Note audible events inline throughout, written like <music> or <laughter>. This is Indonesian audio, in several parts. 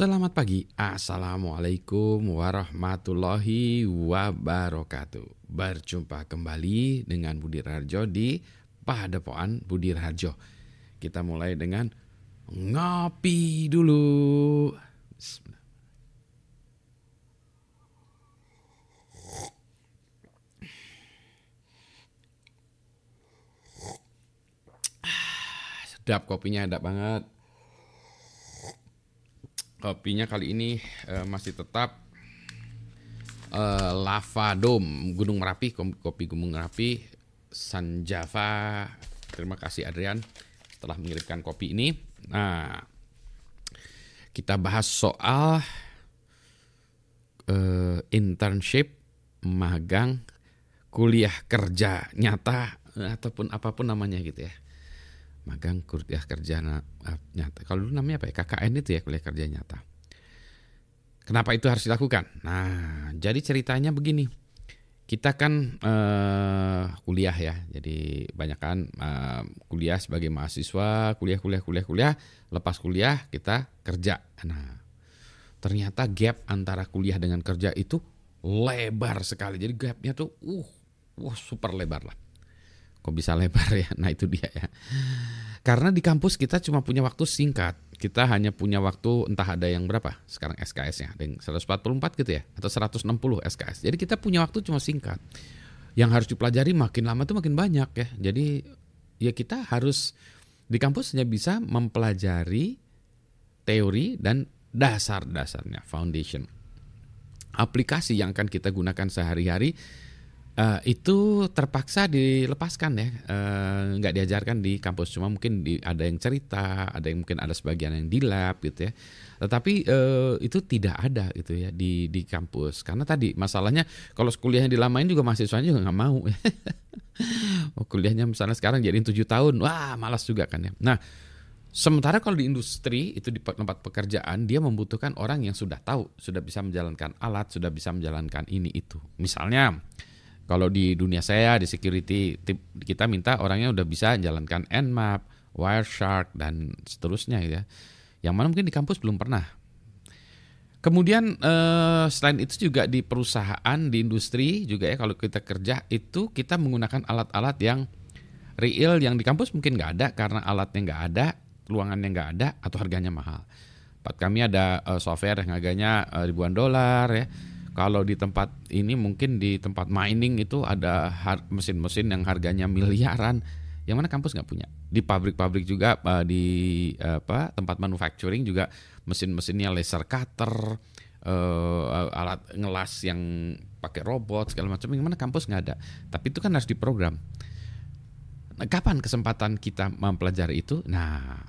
Selamat pagi, Assalamualaikum warahmatullahi wabarakatuh. Berjumpa kembali dengan Budi Raharjo di Padepokan Budi Raharjo. Kita mulai dengan ngopi dulu. Sedap kopinya, sedap banget Kopinya kali ini uh, masih tetap uh, Lava Dome Gunung Merapi, kopi Gunung Merapi Sanjava. Terima kasih Adrian telah mengirimkan kopi ini. Nah, kita bahas soal uh, internship, magang, kuliah kerja nyata ataupun apa pun namanya gitu ya magang kuliah kerja eh, nyata. Kalau dulu namanya apa ya? KKN itu ya kuliah kerja nyata. Kenapa itu harus dilakukan? Nah, jadi ceritanya begini. Kita kan uh, kuliah ya, jadi banyak kan uh, kuliah sebagai mahasiswa, kuliah, kuliah, kuliah, kuliah. Lepas kuliah kita kerja. Nah, ternyata gap antara kuliah dengan kerja itu lebar sekali. Jadi gapnya tuh, uh, uh super lebar lah. Kok bisa lebar ya? <laughs> Nah itu dia ya. Karena di kampus kita cuma punya waktu singkat. Kita hanya punya waktu entah ada yang berapa sekarang SKS-nya. Ada yang 144 gitu ya. Atau 160 SKS. Jadi kita punya waktu cuma singkat. Yang harus dipelajari makin lama tuh makin banyak ya. Jadi ya kita harus di kampus hanya bisa mempelajari teori dan dasar-dasarnya, foundation. Aplikasi yang akan kita gunakan sehari-hari Uh, itu terpaksa dilepaskan ya, uh, nggak diajarkan di kampus. Cuma mungkin di, ada yang cerita, ada yang mungkin ada sebagian yang di lab gitu ya. Tetapi uh, itu tidak ada gitu ya di di kampus. Karena tadi masalahnya kalau kuliahnya dilamain juga mahasiswanya juga nggak mau. <laughs> oh, kuliahnya misalnya sekarang jadi tujuh tahun, wah malas juga kan ya. Nah Sementara kalau di industri itu di tempat pekerjaan dia membutuhkan orang yang sudah tahu, sudah bisa menjalankan alat, sudah bisa menjalankan ini itu. Misalnya kalau di dunia saya di security kita minta orangnya udah bisa jalankan Nmap, Wireshark dan seterusnya ya. Yang mana mungkin di kampus belum pernah. Kemudian eh, selain itu juga di perusahaan, di industri juga ya kalau kita kerja itu kita menggunakan alat-alat yang real yang di kampus mungkin nggak ada karena alatnya nggak ada, ruangannya nggak ada atau harganya mahal. Tempat kami ada eh, software yang harganya eh, ribuan dolar ya kalau di tempat ini mungkin di tempat mining itu ada mesin-mesin yang harganya miliaran, yang mana kampus nggak punya. Di pabrik-pabrik juga uh, di uh, apa tempat manufacturing juga mesin-mesinnya laser cutter, uh, alat ngelas yang pakai robot segala macam, yang mana kampus nggak ada. Tapi itu kan harus diprogram. Nah, kapan kesempatan kita mempelajari itu? Nah,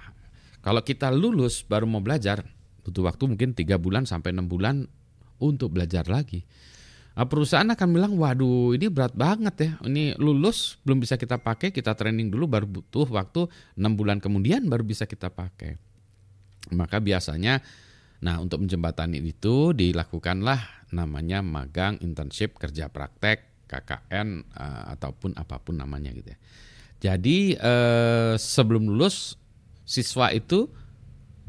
kalau kita lulus baru mau belajar, butuh waktu mungkin tiga bulan sampai enam bulan untuk belajar lagi. Nah, perusahaan akan bilang, waduh ini berat banget ya, ini lulus belum bisa kita pakai, kita training dulu baru butuh waktu 6 bulan kemudian baru bisa kita pakai. Maka biasanya, nah untuk menjembatani itu dilakukanlah namanya magang, internship, kerja praktek, KKN uh, ataupun apa pun namanya gitu ya. Jadi uh, sebelum lulus siswa itu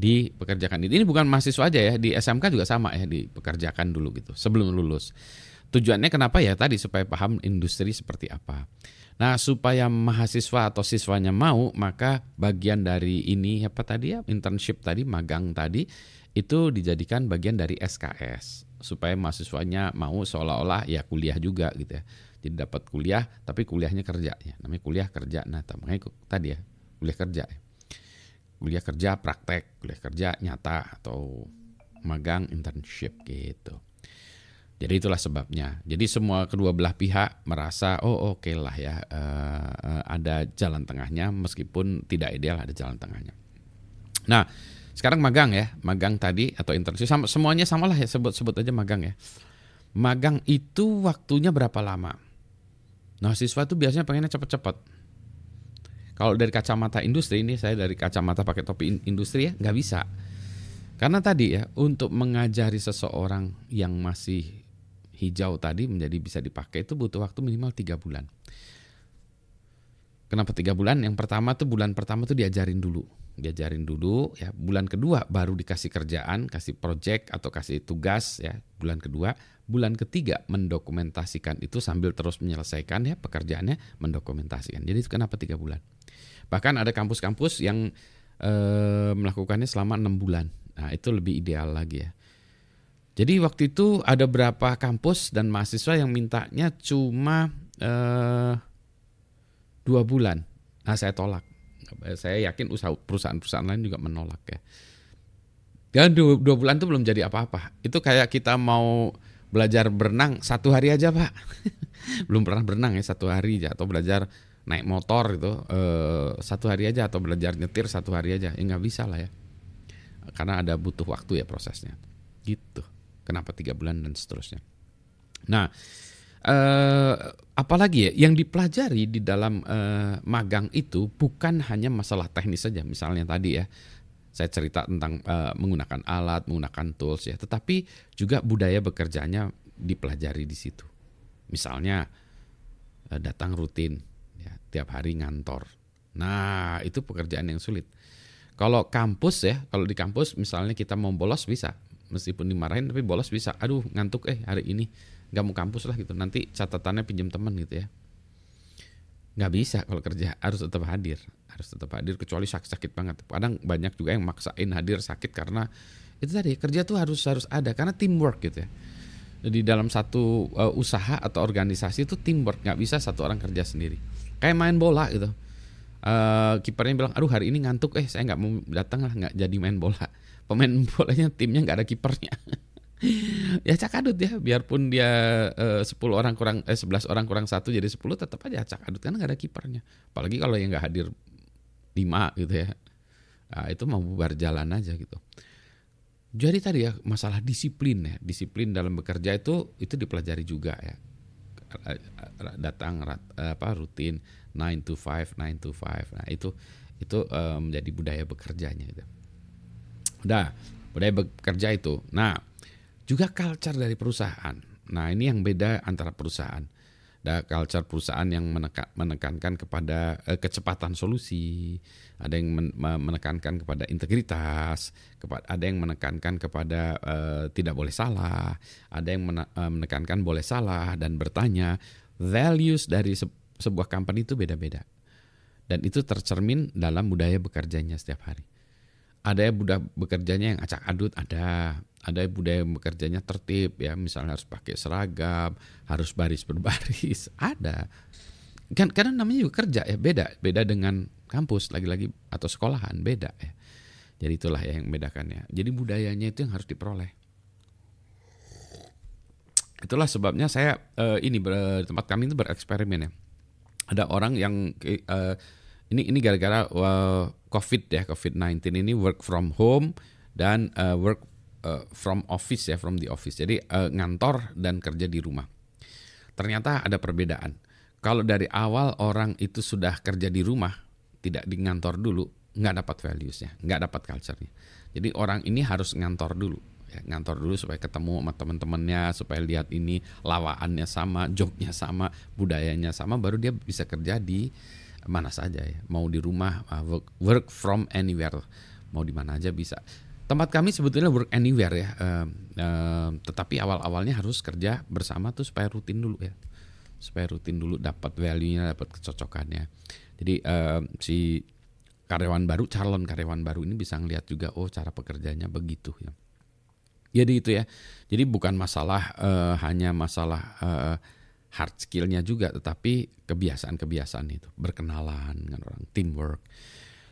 dipekerjakan. Ini bukan mahasiswa aja ya, di SMK juga sama ya dipekerjakan dulu gitu sebelum lulus. Tujuannya kenapa ya tadi supaya paham industri seperti apa. Nah, supaya mahasiswa atau siswanya mau, maka bagian dari ini apa tadi ya, internship tadi, magang tadi itu dijadikan bagian dari SKS supaya mahasiswanya mau seolah-olah ya kuliah juga gitu ya. Jadi dapat kuliah tapi kuliahnya kerja ya. Namanya kuliah kerja. Nah, makanya tadi ya, kuliah kerja ya kuliah kerja praktek, kuliah kerja nyata atau magang internship gitu. Jadi itulah sebabnya. Jadi semua kedua belah pihak merasa oh oke okay lah ya uh, ada jalan tengahnya meskipun tidak ideal ada jalan tengahnya. Nah sekarang magang ya magang tadi atau internship sama semuanya samalah ya sebut sebut aja magang ya. Magang itu waktunya berapa lama? Nah siswa tuh biasanya pengennya cepat-cepat kalau dari kacamata industri ini saya dari kacamata pakai topi industri ya nggak bisa. Karena tadi ya untuk mengajari seseorang yang masih hijau tadi menjadi bisa dipakai itu butuh waktu minimal tiga bulan. Kenapa tiga bulan? Yang pertama tuh bulan pertama tuh diajarin dulu diajarin dulu ya bulan kedua baru dikasih kerjaan kasih project atau kasih tugas ya bulan kedua bulan ketiga mendokumentasikan itu sambil terus menyelesaikan ya pekerjaannya mendokumentasikan jadi kenapa tiga bulan bahkan ada kampus-kampus yang eh, melakukannya selama enam bulan nah itu lebih ideal lagi ya jadi waktu itu ada berapa kampus dan mahasiswa yang mintanya cuma eh, dua bulan nah saya tolak saya yakin usaha perusahaan-perusahaan lain juga menolak ya. Dan dua, dua bulan itu belum jadi apa-apa. Itu kayak kita mau belajar berenang satu hari aja pak. <laughs> belum pernah berenang ya satu hari aja atau belajar naik motor itu eh, satu hari aja atau belajar nyetir satu hari aja ya nggak bisa lah ya. Karena ada butuh waktu ya prosesnya. Gitu. Kenapa tiga bulan dan seterusnya. Nah eh, apalagi ya yang dipelajari di dalam eh, magang itu bukan hanya masalah teknis saja. Misalnya tadi ya saya cerita tentang uh, menggunakan alat, menggunakan tools ya, tetapi juga budaya bekerjanya dipelajari di situ. Misalnya uh, datang rutin tiap hari ngantor. Nah, itu pekerjaan yang sulit. Kalau kampus ya, kalau di kampus misalnya kita mau bolos bisa, meskipun dimarahin tapi bolos bisa. Aduh, ngantuk eh hari ini. Nggak mau kampus lah gitu. Nanti catatannya pinjam teman gitu ya. Nggak bisa kalau kerja. Harus tetap hadir. Harus tetap hadir kecuali sakit sakit banget. Kadang banyak juga yang maksain hadir sakit karena itu tadi kerja tuh harus harus ada. Karena teamwork gitu ya. Jadi dalam satu uh, usaha atau organisasi itu teamwork. Nggak bisa satu orang kerja sendiri kayak main bola gitu. Uh, kipernya bilang aduh hari ini ngantuk. Eh saya nggak mau datang lah nggak jadi main bola. Pemain <laughs> bolanya timnya nggak ada kipernya. <laughs> Ya cak adut ya biarpun dia eh, 10 orang kurang eh 11 orang kurang satu jadi 10 tetap aja cak adut karena nggak ada kipernya. Apalagi kalau yang nggak hadir lima gitu ya. Nah, itu mau bubar jalan aja gitu. Jadi tadi ya masalah disiplin ya. Disiplin dalam bekerja itu itu dipelajari juga ya datang apa rutin 9 to 5 9 to 5 nah itu itu um, menjadi budaya bekerjanya gitu. Udah, budaya bekerja itu. Nah, juga culture dari perusahaan. Nah, ini yang beda antara perusahaan. Ada culture perusahaan yang menekankan kepada eh, kecepatan solusi, ada yang menekankan kepada integritas, ada yang menekankan kepada uh, tidak boleh salah, ada yang eh, menekankan boleh salah dan bertanya. Values dari se sebuah company itu beda-beda. Dan itu tercermin dalam budaya bekerjanya setiap hari. Ada yang budaya bekerjanya yang acak adut, ada ada budaya bekerjanya tertib ya misalnya harus pakai seragam harus baris berbaris <laughs> ada. Kan karena namanya juga kerja ya beda beda dengan kampus lagi-lagi atau sekolahan beda ya. Jadi itulah ya yang membedakannya. Jadi budayanya itu yang harus diperoleh. Itulah sebabnya saya uh, ini ber, tempat kami itu bereksperimen ya. Ada orang yang uh, ini ini gara-gara uh, covid ya covid 19 ini work from home dan uh, work uh, from office ya, from the office. Jadi uh, ngantor dan kerja di rumah. Ternyata ada perbedaan. Kalau dari awal orang itu sudah kerja di rumah, tidak di ngantor dulu, nggak dapat valuesnya, nggak dapat culture-nya. Jadi orang ini harus ngantor dulu, ya, ngantor dulu supaya ketemu sama teman-temannya, supaya lihat ini lawaannya sama, jobnya sama, budayanya sama, baru dia bisa kerja di mana saja ya, mau di rumah, work, work from anywhere, mau di mana aja bisa. Tempat kami sebetulnya work anywhere ya, uh, uh, tetapi awal-awalnya harus kerja bersama tuh supaya rutin dulu ya, supaya rutin dulu dapat value-nya, dapat kecocokannya. Jadi uh, si karyawan baru, calon karyawan baru ini bisa ngelihat juga, oh cara pekerjaannya begitu ya. Jadi itu ya, jadi bukan masalah uh, hanya masalah uh, hard skillnya juga, tetapi kebiasaan-kebiasaan itu, berkenalan dengan orang, teamwork.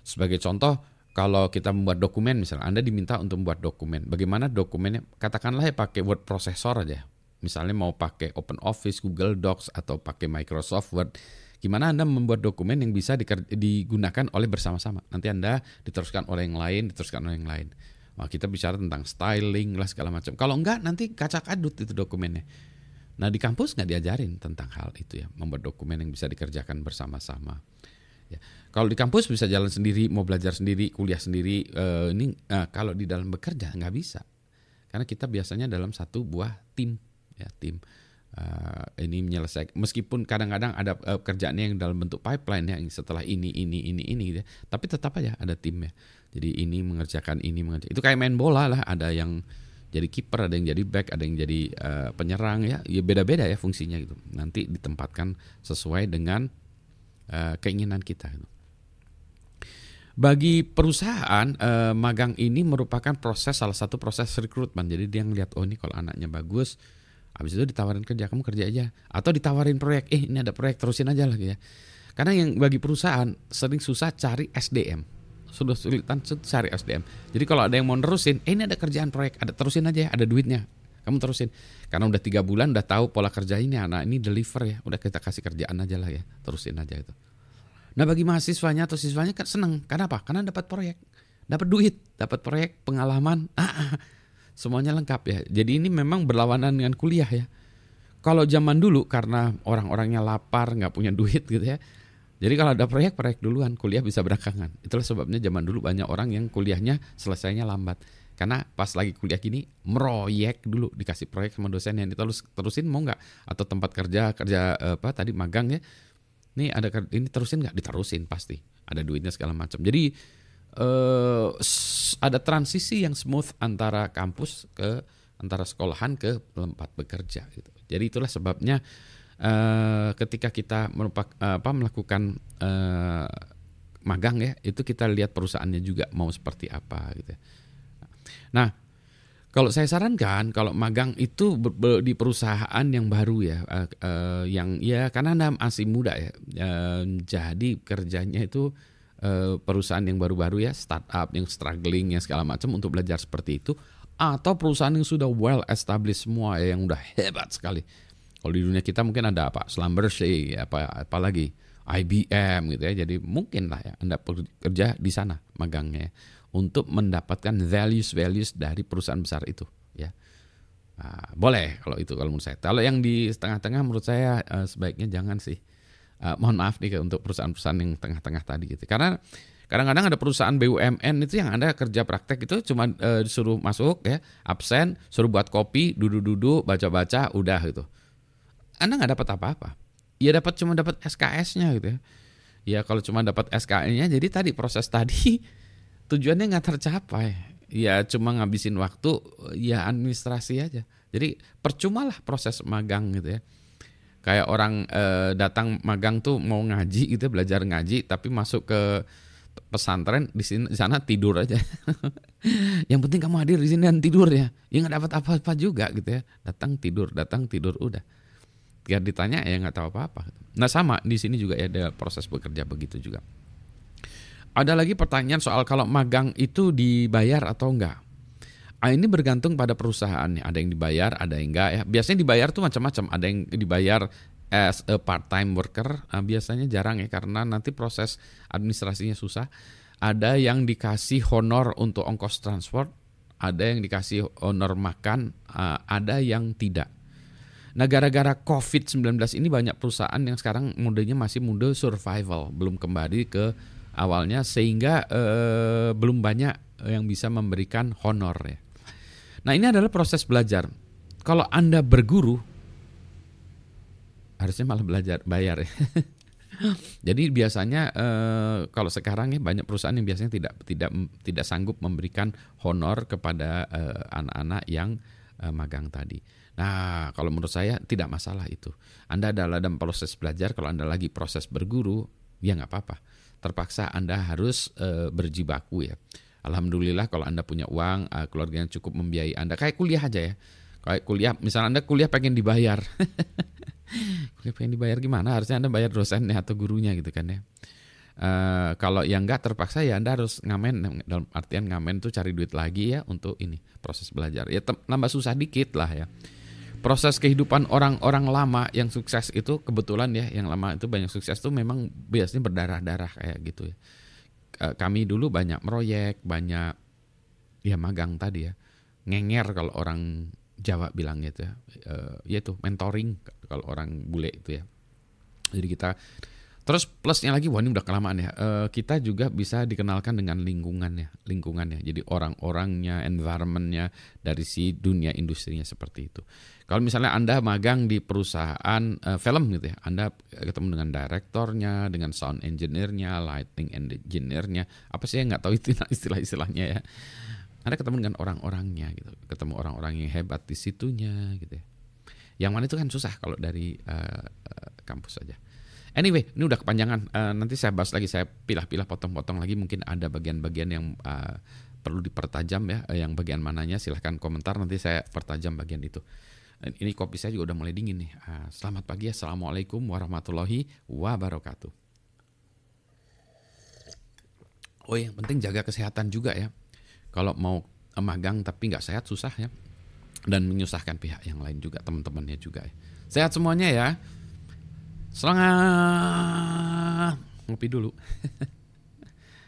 Sebagai contoh kalau kita membuat dokumen misalnya Anda diminta untuk membuat dokumen. Bagaimana dokumennya? Katakanlah ya pakai word processor aja. Misalnya mau pakai Open Office, Google Docs atau pakai Microsoft Word. Gimana Anda membuat dokumen yang bisa digunakan oleh bersama-sama? Nanti Anda diteruskan oleh yang lain, diteruskan oleh yang lain. Wah, kita bicara tentang styling lah segala macam. Kalau enggak nanti kacak adut itu dokumennya. Nah di kampus nggak diajarin tentang hal itu ya, membuat dokumen yang bisa dikerjakan bersama-sama. Ya. Kalau di kampus bisa jalan sendiri, mau belajar sendiri, kuliah sendiri. Uh, ini uh, kalau di dalam bekerja nggak bisa, karena kita biasanya dalam satu buah tim, ya tim. uh, ini menyelesaikan meskipun kadang-kadang ada uh, kerjaannya yang dalam bentuk pipeline ya yang setelah ini ini ini ini gitu ya. tapi tetap aja ada timnya jadi ini mengerjakan ini mengerjakan itu kayak main bola lah ada yang jadi kiper ada yang jadi back ada yang jadi uh, penyerang ya ya beda-beda ya fungsinya gitu nanti ditempatkan sesuai dengan uh, keinginan kita gitu. Bagi perusahaan eh, magang ini merupakan proses salah satu proses rekrutmen. Jadi dia ngeliat oh ini kalau anaknya bagus, habis itu ditawarin kerja kamu kerja aja atau ditawarin proyek, eh ini ada proyek terusin aja lagi ya. Karena yang bagi perusahaan sering susah cari SDM. Sudah sulitan cari SDM. Jadi kalau ada yang mau nerusin, eh ini ada kerjaan proyek, ada terusin aja ya, ada duitnya. Kamu terusin. Karena udah tiga bulan udah tahu pola kerja ini, anak ini deliver ya, udah kita kasih kerjaan aja lah ya, terusin aja itu. Nah bagi mahasiswanya atau siswanya kan seneng. Kenapa? Karena dapat proyek, dapat duit, dapat proyek, pengalaman, <laughs> ah, ah, semuanya lengkap ya. Jadi ini memang berlawanan dengan kuliah ya. Kalau zaman dulu karena orang-orangnya lapar, nggak punya duit gitu ya. Jadi kalau ada proyek, proyek duluan, kuliah bisa belakangan. Itulah sebabnya zaman dulu banyak orang yang kuliahnya selesainya lambat. Karena pas lagi kuliah gini, meroyek dulu dikasih proyek sama dosen yang diterus terusin mau nggak? Atau tempat kerja kerja apa tadi magang ya? Ini ada ini terusin nggak? Diterusin pasti. Ada duitnya segala macam. Jadi uh, ada transisi yang smooth antara kampus ke antara sekolahan ke tempat bekerja gitu. Jadi itulah sebabnya uh, ketika kita merupak, uh, apa melakukan uh, magang ya itu kita lihat perusahaannya juga mau seperti apa gitu ya. Nah kalau saya sarankan kalau magang itu di perusahaan yang baru ya, uh, uh, yang ya karena anda masih muda ya, uh, jadi kerjanya itu uh, perusahaan yang baru-baru ya, startup yang struggling ya segala macam untuk belajar seperti itu, atau perusahaan yang sudah well established semua ya, yang udah hebat sekali. Kalau di dunia kita mungkin ada apa, Schlumberger, apa apalagi IBM gitu ya, jadi mungkin lah ya anda kerja di sana magangnya. Ya untuk mendapatkan values-values dari perusahaan besar itu ya. Nah, boleh kalau itu kalau menurut saya. Kalau yang di tengah-tengah menurut saya uh, sebaiknya jangan sih. Uh, mohon maaf nih untuk perusahaan-perusahaan yang tengah-tengah tadi gitu. Karena kadang-kadang ada perusahaan BUMN itu yang Anda kerja praktek itu cuma uh, disuruh masuk ya, absen, suruh buat kopi, duduk-duduk, baca-baca, udah gitu. Anda nggak dapat apa-apa. Ya dapat cuma dapat SKS-nya gitu ya. Ya kalau cuma dapat SKS-nya jadi tadi proses tadi <laughs> tujuannya nggak tercapai. Ya cuma ngabisin waktu ya administrasi aja. Jadi percumalah proses magang gitu ya. Kayak orang eh, datang magang tuh mau ngaji gitu belajar ngaji tapi masuk ke pesantren di sini di sana tidur aja. <laughs> Yang penting kamu hadir di sini dan tidur ya. Ya nggak dapat apa-apa juga gitu ya. Datang tidur datang tidur udah. Biar ditanya ya nggak tahu apa-apa. Nah sama di sini juga ya ada proses bekerja begitu juga ada lagi pertanyaan soal kalau magang itu dibayar atau enggak. Ah, ini bergantung pada perusahaannya. Ada yang dibayar, ada yang enggak ya. Biasanya dibayar tuh macam-macam. Ada yang dibayar as a part-time worker. Nah, biasanya jarang ya karena nanti proses administrasinya susah. Ada yang dikasih honor untuk ongkos transport. Ada yang dikasih honor makan. Uh, ada yang tidak. Nah gara-gara COVID-19 ini banyak perusahaan yang sekarang modenya masih mode survival. Belum kembali ke awalnya sehingga eh, belum banyak yang bisa memberikan honor ya. Nah ini adalah proses belajar. Kalau anda berguru harusnya malah belajar bayar ya. <laughs> Jadi biasanya eh, kalau sekarang ya banyak perusahaan yang biasanya tidak tidak tidak sanggup memberikan honor kepada eh, anak-anak yang eh, magang tadi. Nah, kalau menurut saya tidak masalah itu. Anda dalam proses belajar, kalau Anda lagi proses berguru, ya nggak apa-apa terpaksa Anda harus e, berjibaku ya. Alhamdulillah kalau Anda punya uang, e, keluarga yang cukup membiayai Anda. Kayak kuliah aja ya. Kayak kuliah, misalnya Anda kuliah pengen dibayar. <laughs> kuliah pengen dibayar gimana? Harusnya Anda bayar dosennya atau gurunya gitu kan ya. E, kalau yang enggak terpaksa ya Anda harus ngamen dalam artian ngamen tuh cari duit lagi ya untuk ini proses belajar. Ya nambah susah dikit lah ya proses kehidupan orang-orang lama yang sukses itu kebetulan ya yang lama itu banyak sukses tuh memang biasanya berdarah-darah kayak gitu ya. Kami dulu banyak proyek, banyak ya magang tadi ya. Ngenger kalau orang Jawa bilang gitu ya. Uh, ya itu mentoring kalau orang bule itu ya. Jadi kita Terus plusnya lagi, wah ini udah kelamaan ya. Uh, kita juga bisa dikenalkan dengan lingkungannya, lingkungannya. Jadi orang-orangnya, environmentnya dari si dunia industrinya seperti itu. Kalau misalnya anda magang di perusahaan uh, film gitu ya, anda ketemu dengan direktornya, dengan sound engineer-nya, lighting engineer-nya, apa sih nggak tahu itu <laughs> istilah-istilahnya ya. Anda ketemu dengan orang-orangnya gitu, ketemu orang-orang yang hebat di situnya gitu ya. Yang mana itu kan susah kalau dari uh, uh, kampus saja. Anyway, ini udah kepanjangan. Uh, nanti saya bahas lagi, saya pilah-pilah potong-potong lagi. Mungkin ada bagian-bagian yang uh, perlu dipertajam ya. Uh, yang bagian mananya silahkan komentar. Nanti saya pertajam bagian itu. Ini kopi saya juga udah mulai dingin nih. Uh, selamat pagi. Assalamualaikum warahmatullahi wabarakatuh. Oh yang penting jaga kesehatan juga ya. Kalau mau magang tapi nggak sehat susah ya. Dan menyusahkan pihak yang lain juga, teman-temannya juga ya. Sehat semuanya ya. Selamat ngopi dulu. <laughs>